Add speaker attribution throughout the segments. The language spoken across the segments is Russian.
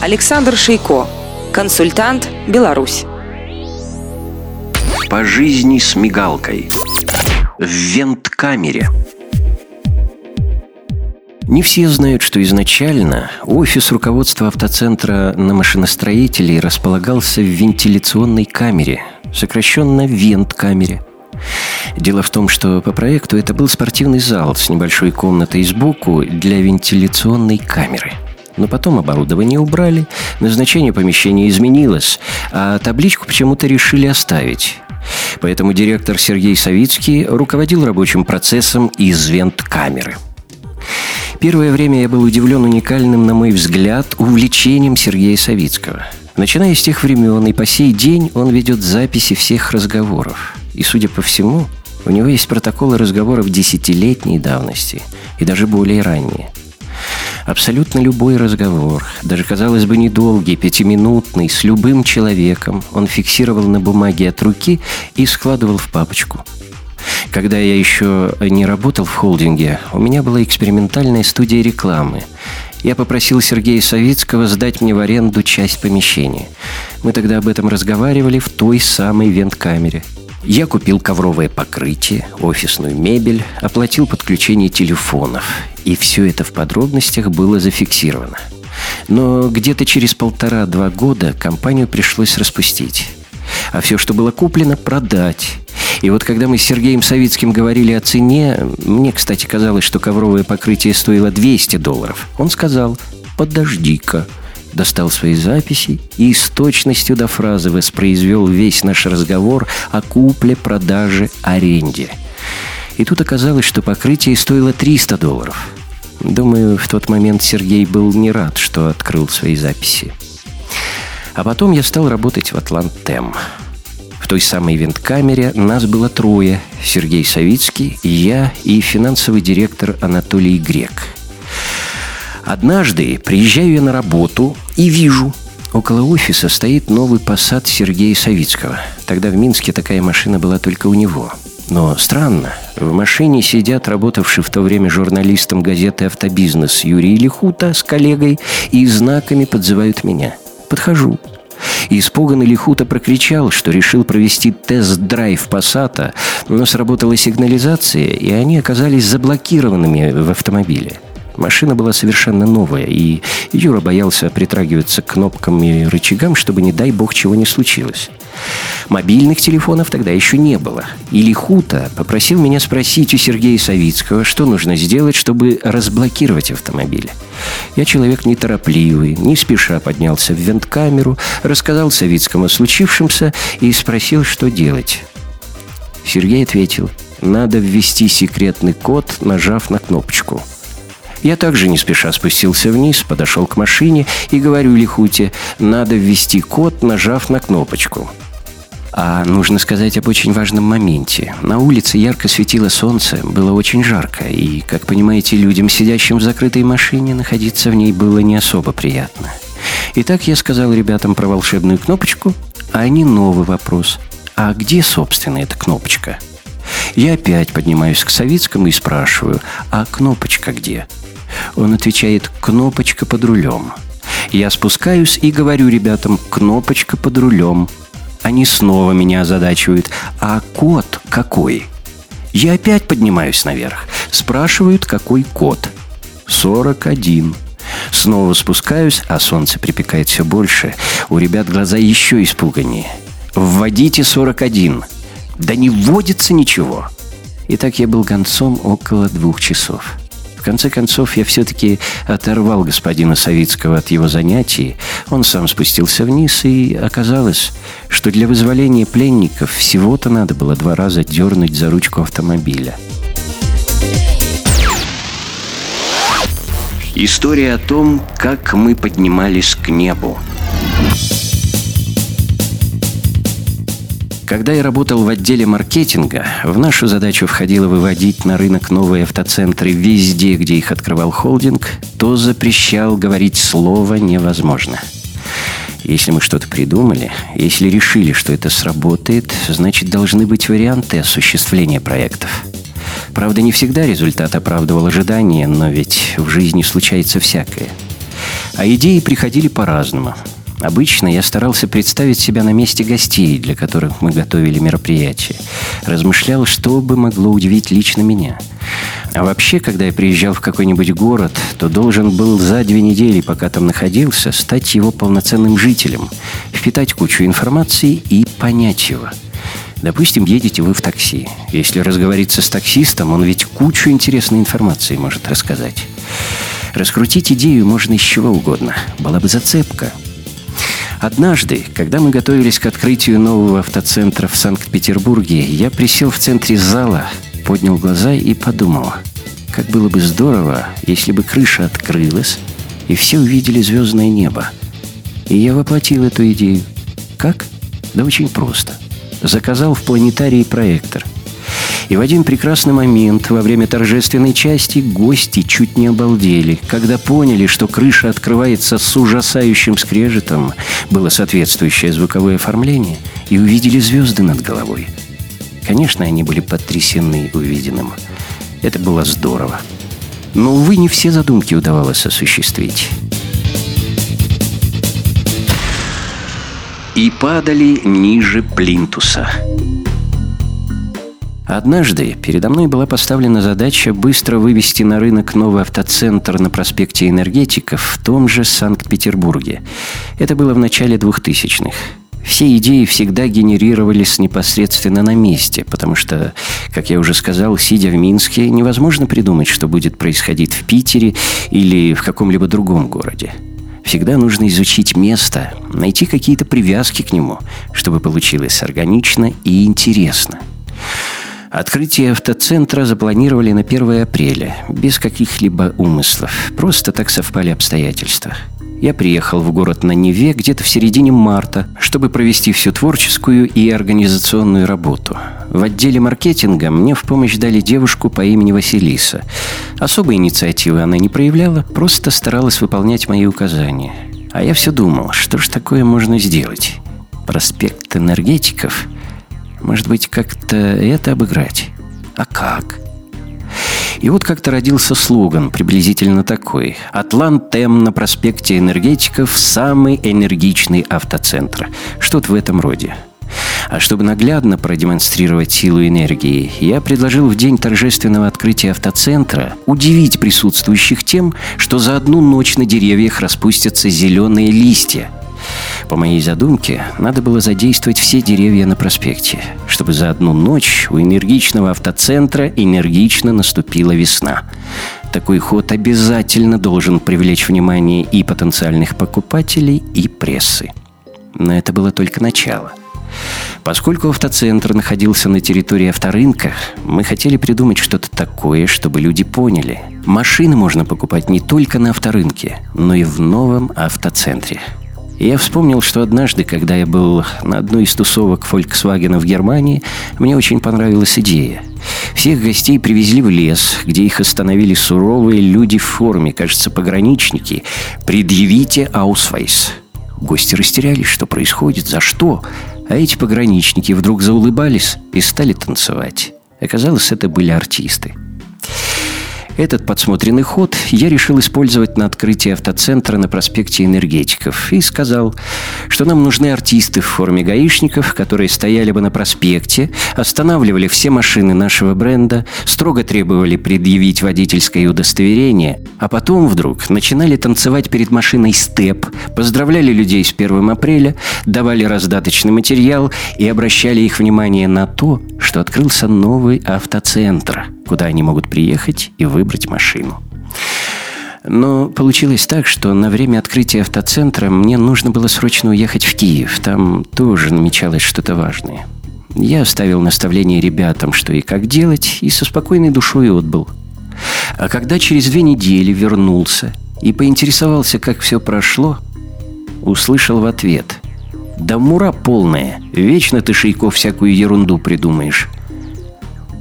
Speaker 1: Александр Шейко, консультант «Беларусь».
Speaker 2: По жизни с мигалкой. В вент-камере. Не все знают, что изначально офис руководства автоцентра на машиностроителей располагался в вентиляционной камере, сокращенно вент-камере. Дело в том, что по проекту это был спортивный зал с небольшой комнатой сбоку для вентиляционной камеры. Но потом оборудование убрали, назначение помещения изменилось, а табличку почему-то решили оставить. Поэтому директор Сергей Савицкий руководил рабочим процессом из вент-камеры. Первое время я был удивлен уникальным, на мой взгляд, увлечением Сергея Савицкого. Начиная с тех времен и по сей день он ведет записи всех разговоров. И, судя по всему, у него есть протоколы разговоров десятилетней давности и даже более ранние. Абсолютно любой разговор, даже, казалось бы, недолгий, пятиминутный, с любым человеком, он фиксировал на бумаге от руки и складывал в папочку. Когда я еще не работал в холдинге, у меня была экспериментальная студия рекламы. Я попросил Сергея Савицкого сдать мне в аренду часть помещения. Мы тогда об этом разговаривали в той самой вент-камере – я купил ковровое покрытие, офисную мебель, оплатил подключение телефонов. И все это в подробностях было зафиксировано. Но где-то через полтора-два года компанию пришлось распустить. А все, что было куплено, продать. И вот когда мы с Сергеем Савицким говорили о цене, мне, кстати, казалось, что ковровое покрытие стоило 200 долларов. Он сказал, подожди-ка, достал свои записи и с точностью до фразы воспроизвел весь наш разговор о купле, продаже, аренде. И тут оказалось, что покрытие стоило 300 долларов. Думаю, в тот момент Сергей был не рад, что открыл свои записи. А потом я стал работать в Атлант-Тем. В той самой винт-камере нас было трое. Сергей Савицкий, я и финансовый директор Анатолий Грек – Однажды приезжаю я на работу и вижу, около офиса стоит новый посад Сергея Савицкого. Тогда в Минске такая машина была только у него. Но странно, в машине сидят работавший в то время журналистом газеты «Автобизнес» Юрий Лихута с коллегой и знаками подзывают меня. Подхожу. Испуганный Лихута прокричал, что решил провести тест-драйв Пассата, но сработала сигнализация, и они оказались заблокированными в автомобиле. Машина была совершенно новая, и Юра боялся притрагиваться к кнопкам и рычагам, чтобы, не дай бог, чего не случилось. Мобильных телефонов тогда еще не было. И Лихута попросил меня спросить у Сергея Савицкого, что нужно сделать, чтобы разблокировать автомобиль. Я человек неторопливый, не спеша поднялся в вент-камеру, рассказал Савицкому о случившемся и спросил, что делать. Сергей ответил, надо ввести секретный код, нажав на кнопочку – я также не спеша спустился вниз, подошел к машине и говорю Лихуте, надо ввести код, нажав на кнопочку. А нужно сказать об очень важном моменте. На улице ярко светило солнце, было очень жарко, и, как понимаете, людям, сидящим в закрытой машине, находиться в ней было не особо приятно. Итак, я сказал ребятам про волшебную кнопочку, а они новый вопрос. А где, собственно, эта кнопочка? Я опять поднимаюсь к Савицкому и спрашиваю, а кнопочка где? Он отвечает «кнопочка под рулем». Я спускаюсь и говорю ребятам «кнопочка под рулем». Они снова меня озадачивают «а код какой?» Я опять поднимаюсь наверх. Спрашивают, какой код. 41. Снова спускаюсь, а солнце припекает все больше. У ребят глаза еще испуганнее. «Вводите 41». Да не вводится ничего. Итак, я был гонцом около двух часов. В конце концов, я все-таки оторвал господина Савицкого от его занятий. Он сам спустился вниз, и оказалось, что для вызволения пленников всего-то надо было два раза дернуть за ручку автомобиля. История о том, как мы поднимались к небу. Когда я работал в отделе маркетинга, в нашу задачу входило выводить на рынок новые автоцентры везде, где их открывал холдинг, то запрещал говорить слово «невозможно». Если мы что-то придумали, если решили, что это сработает, значит, должны быть варианты осуществления проектов. Правда, не всегда результат оправдывал ожидания, но ведь в жизни случается всякое – А идеи приходили по-разному. Обычно я старался представить себя на месте гостей, для которых мы готовили мероприятие. Размышлял, что бы могло удивить лично меня. А вообще, когда я приезжал в какой-нибудь город, то должен был за две недели, пока там находился, стать его полноценным жителем, впитать кучу информации и понять его. Допустим, едете вы в такси. Если разговориться с таксистом, он ведь кучу интересной информации может рассказать. Раскрутить идею можно из чего угодно. Была бы зацепка – Однажды, когда мы готовились к открытию нового автоцентра в Санкт-Петербурге, я присел в центре зала, поднял глаза и подумал, как было бы здорово, если бы крыша открылась, и все увидели звездное небо. И я воплотил эту идею. Как? Да очень просто. Заказал в планетарии проектор – и в один прекрасный момент во время торжественной части гости чуть не обалдели, когда поняли, что крыша открывается с ужасающим скрежетом, было соответствующее звуковое оформление, и увидели звезды над головой. Конечно, они были потрясены увиденным. Это было здорово. Но, увы, не все задумки удавалось осуществить. И падали ниже плинтуса. Однажды передо мной была поставлена задача быстро вывести на рынок новый автоцентр на проспекте Энергетиков в том же Санкт-Петербурге. Это было в начале 2000-х. Все идеи всегда генерировались непосредственно на месте, потому что, как я уже сказал, сидя в Минске, невозможно придумать, что будет происходить в Питере или в каком-либо другом городе. Всегда нужно изучить место, найти какие-то привязки к нему, чтобы получилось органично и интересно. Открытие автоцентра запланировали на 1 апреля, без каких-либо умыслов. Просто так совпали обстоятельства. Я приехал в город на Неве где-то в середине марта, чтобы провести всю творческую и организационную работу. В отделе маркетинга мне в помощь дали девушку по имени Василиса. Особой инициативы она не проявляла, просто старалась выполнять мои указания. А я все думал, что ж такое можно сделать? Проспект энергетиков – может быть, как-то это обыграть? А как? И вот как-то родился слоган, приблизительно такой. «Атлантем на проспекте энергетиков – самый энергичный автоцентр». Что-то в этом роде. А чтобы наглядно продемонстрировать силу энергии, я предложил в день торжественного открытия автоцентра удивить присутствующих тем, что за одну ночь на деревьях распустятся зеленые листья – по моей задумке, надо было задействовать все деревья на проспекте, чтобы за одну ночь у энергичного автоцентра энергично наступила весна. Такой ход обязательно должен привлечь внимание и потенциальных покупателей, и прессы. Но это было только начало. Поскольку автоцентр находился на территории авторынка, мы хотели придумать что-то такое, чтобы люди поняли. Машины можно покупать не только на авторынке, но и в новом автоцентре – и я вспомнил, что однажды, когда я был на одной из тусовок Volkswagen в Германии, мне очень понравилась идея. Всех гостей привезли в лес, где их остановили суровые люди в форме, кажется, пограничники. «Предъявите аусвайс». Гости растерялись, что происходит, за что. А эти пограничники вдруг заулыбались и стали танцевать. Оказалось, это были артисты. Этот подсмотренный ход я решил использовать на открытии автоцентра на проспекте Энергетиков и сказал, что нам нужны артисты в форме гаишников, которые стояли бы на проспекте, останавливали все машины нашего бренда, строго требовали предъявить водительское удостоверение, а потом вдруг начинали танцевать перед машиной степ, поздравляли людей с 1 апреля, давали раздаточный материал и обращали их внимание на то, что открылся новый автоцентр – куда они могут приехать и выбрать машину. Но получилось так, что на время открытия автоцентра мне нужно было срочно уехать в Киев. Там тоже намечалось что-то важное. Я оставил наставление ребятам, что и как делать, и со спокойной душой отбыл. А когда через две недели вернулся и поинтересовался, как все прошло, услышал в ответ «Да мура полная, вечно ты, Шейко, всякую ерунду придумаешь.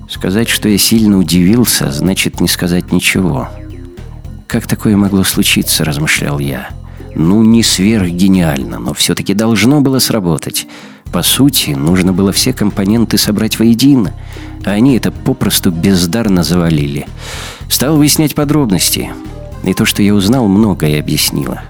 Speaker 2: Сказать, что я сильно удивился, значит не сказать ничего. Как такое могло случиться, размышлял я. Ну, не сверхгениально, но все-таки должно было сработать. По сути, нужно было все компоненты собрать воедино, а они это попросту бездарно завалили. Стал выяснять подробности. И то, что я узнал, многое объяснило.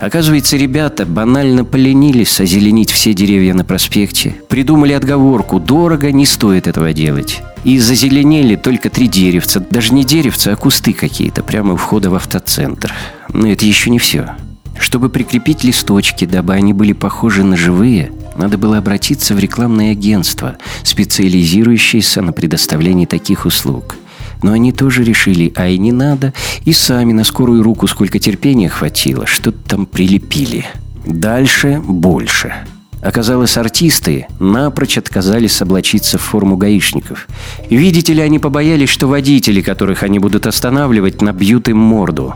Speaker 2: Оказывается, ребята банально поленились озеленить все деревья на проспекте. Придумали отговорку «дорого, не стоит этого делать». И зазеленели только три деревца. Даже не деревца, а кусты какие-то, прямо у входа в автоцентр. Но это еще не все. Чтобы прикрепить листочки, дабы они были похожи на живые, надо было обратиться в рекламное агентство, специализирующееся на предоставлении таких услуг. Но они тоже решили, а и не надо, и сами на скорую руку, сколько терпения хватило, что-то там прилепили. Дальше больше. Оказалось, артисты напрочь отказались облачиться в форму гаишников. Видите ли, они побоялись, что водители, которых они будут останавливать, набьют им морду.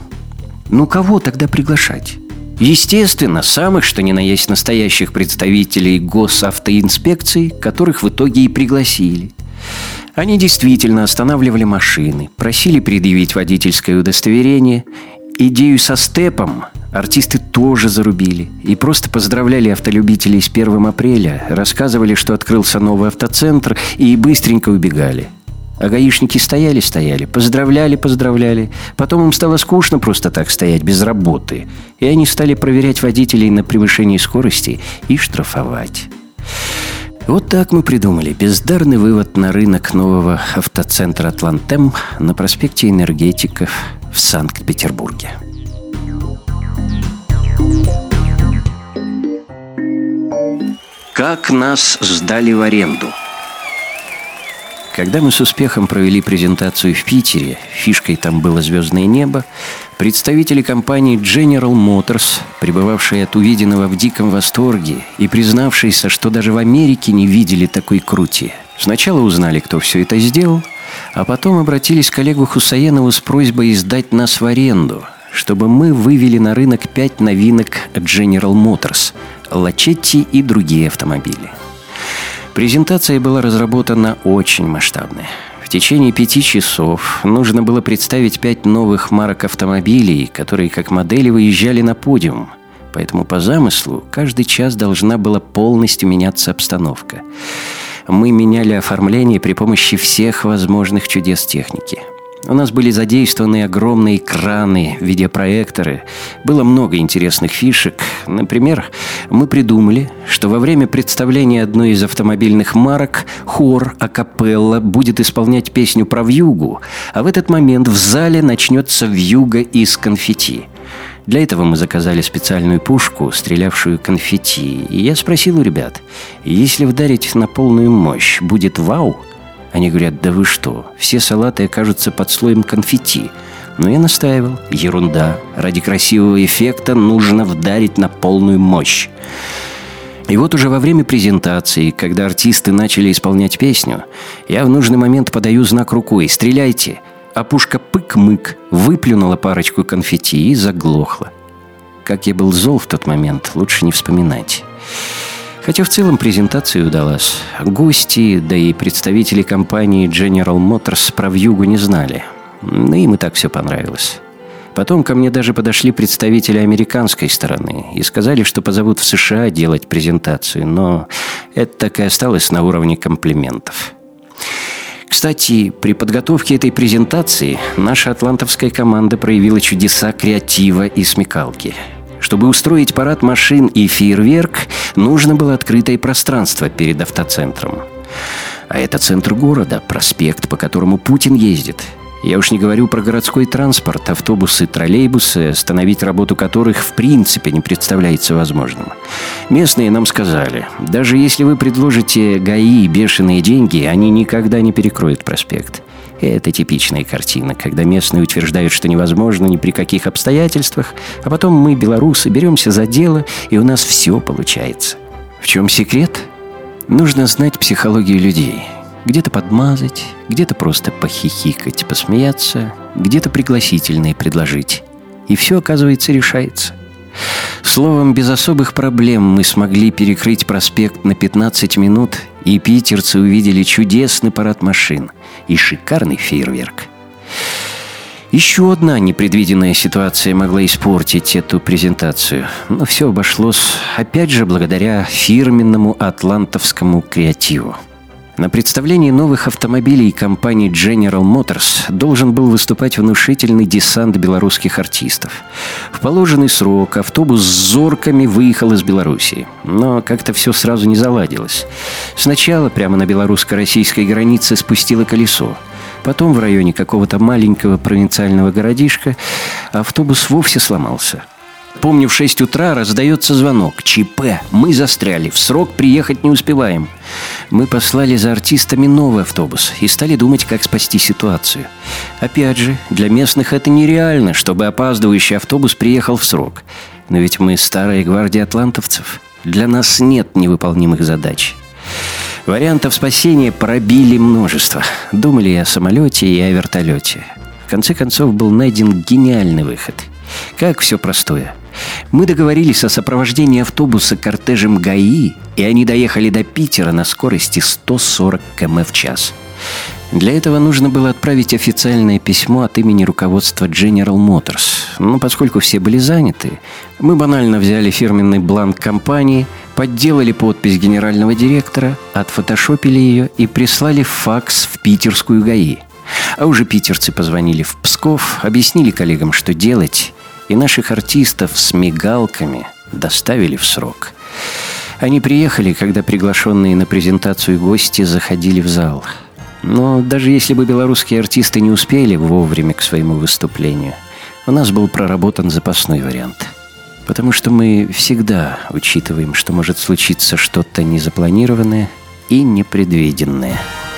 Speaker 2: Ну кого тогда приглашать? Естественно, самых что ни на есть настоящих представителей госавтоинспекции, которых в итоге и пригласили. Они действительно останавливали машины, просили предъявить водительское удостоверение. Идею со степом артисты тоже зарубили и просто поздравляли автолюбителей с 1 апреля, рассказывали, что открылся новый автоцентр и быстренько убегали – а гаишники стояли-стояли, поздравляли-поздравляли. Потом им стало скучно просто так стоять без работы. И они стали проверять водителей на превышение скорости и штрафовать. Вот так мы придумали бездарный вывод на рынок нового автоцентра «Атлантем» на проспекте Энергетиков в Санкт-Петербурге. Как нас сдали в аренду – когда мы с успехом провели презентацию в Питере, фишкой там было «Звездное небо», представители компании General Motors, пребывавшие от увиденного в диком восторге и признавшиеся, что даже в Америке не видели такой крути, сначала узнали, кто все это сделал, а потом обратились к коллегу Хусаенову с просьбой издать нас в аренду, чтобы мы вывели на рынок пять новинок General Motors, Лачетти и другие автомобили – Презентация была разработана очень масштабная. В течение пяти часов нужно было представить пять новых марок автомобилей, которые как модели выезжали на подиум. Поэтому по замыслу каждый час должна была полностью меняться обстановка. Мы меняли оформление при помощи всех возможных чудес техники – у нас были задействованы огромные экраны, видеопроекторы. Было много интересных фишек. Например, мы придумали, что во время представления одной из автомобильных марок хор акапелла будет исполнять песню про вьюгу, а в этот момент в зале начнется вьюга из конфетти. Для этого мы заказали специальную пушку, стрелявшую конфетти. И я спросил у ребят, если вдарить на полную мощь, будет вау – они говорят, да вы что, все салаты окажутся под слоем конфетти. Но я настаивал, ерунда. Ради красивого эффекта нужно вдарить на полную мощь. И вот уже во время презентации, когда артисты начали исполнять песню, я в нужный момент подаю знак рукой «Стреляйте!», а пушка пык-мык выплюнула парочку конфетти и заглохла. Как я был зол в тот момент, лучше не вспоминать. Хотя в целом презентация удалась. Гости, да и представители компании General Motors про вьюгу не знали. Но им и так все понравилось. Потом ко мне даже подошли представители американской стороны и сказали, что позовут в США делать презентацию, но это так и осталось на уровне комплиментов. Кстати, при подготовке этой презентации наша атлантовская команда проявила чудеса креатива и смекалки – чтобы устроить парад машин и фейерверк, нужно было открытое пространство перед автоцентром. А это центр города, проспект, по которому Путин ездит. Я уж не говорю про городской транспорт, автобусы, троллейбусы, остановить работу которых в принципе не представляется возможным. Местные нам сказали, даже если вы предложите ГАИ бешеные деньги, они никогда не перекроют проспект. Это типичная картина, когда местные утверждают, что невозможно ни при каких обстоятельствах, а потом мы, белорусы, беремся за дело, и у нас все получается. В чем секрет? Нужно знать психологию людей. Где-то подмазать, где-то просто похихикать, посмеяться, где-то пригласительные предложить. И все, оказывается, решается. Словом, без особых проблем мы смогли перекрыть проспект на 15 минут, и питерцы увидели чудесный парад машин и шикарный фейерверк. Еще одна непредвиденная ситуация могла испортить эту презентацию, но все обошлось, опять же, благодаря фирменному атлантовскому креативу. На представлении новых автомобилей компании General Motors должен был выступать внушительный десант белорусских артистов. В положенный срок автобус с зорками выехал из Белоруссии. Но как-то все сразу не заладилось. Сначала прямо на белорусско-российской границе спустило колесо. Потом в районе какого-то маленького провинциального городишка автобус вовсе сломался – Помню, в 6 утра раздается звонок. ЧП. Мы застряли. В срок приехать не успеваем. Мы послали за артистами новый автобус и стали думать, как спасти ситуацию. Опять же, для местных это нереально, чтобы опаздывающий автобус приехал в срок. Но ведь мы старая гвардия атлантовцев. Для нас нет невыполнимых задач. Вариантов спасения пробили множество. Думали и о самолете, и о вертолете. В конце концов был найден гениальный выход. Как все простое – мы договорились о сопровождении автобуса кортежем ГАИ, и они доехали до Питера на скорости 140 км в час. Для этого нужно было отправить официальное письмо от имени руководства General Motors. Но поскольку все были заняты, мы банально взяли фирменный бланк компании, подделали подпись генерального директора, отфотошопили ее и прислали факс в питерскую ГАИ. А уже питерцы позвонили в Псков, объяснили коллегам, что делать, и наших артистов с мигалками доставили в срок. Они приехали, когда приглашенные на презентацию гости заходили в зал. Но даже если бы белорусские артисты не успели вовремя к своему выступлению, у нас был проработан запасной вариант. Потому что мы всегда учитываем, что может случиться что-то незапланированное и непредвиденное –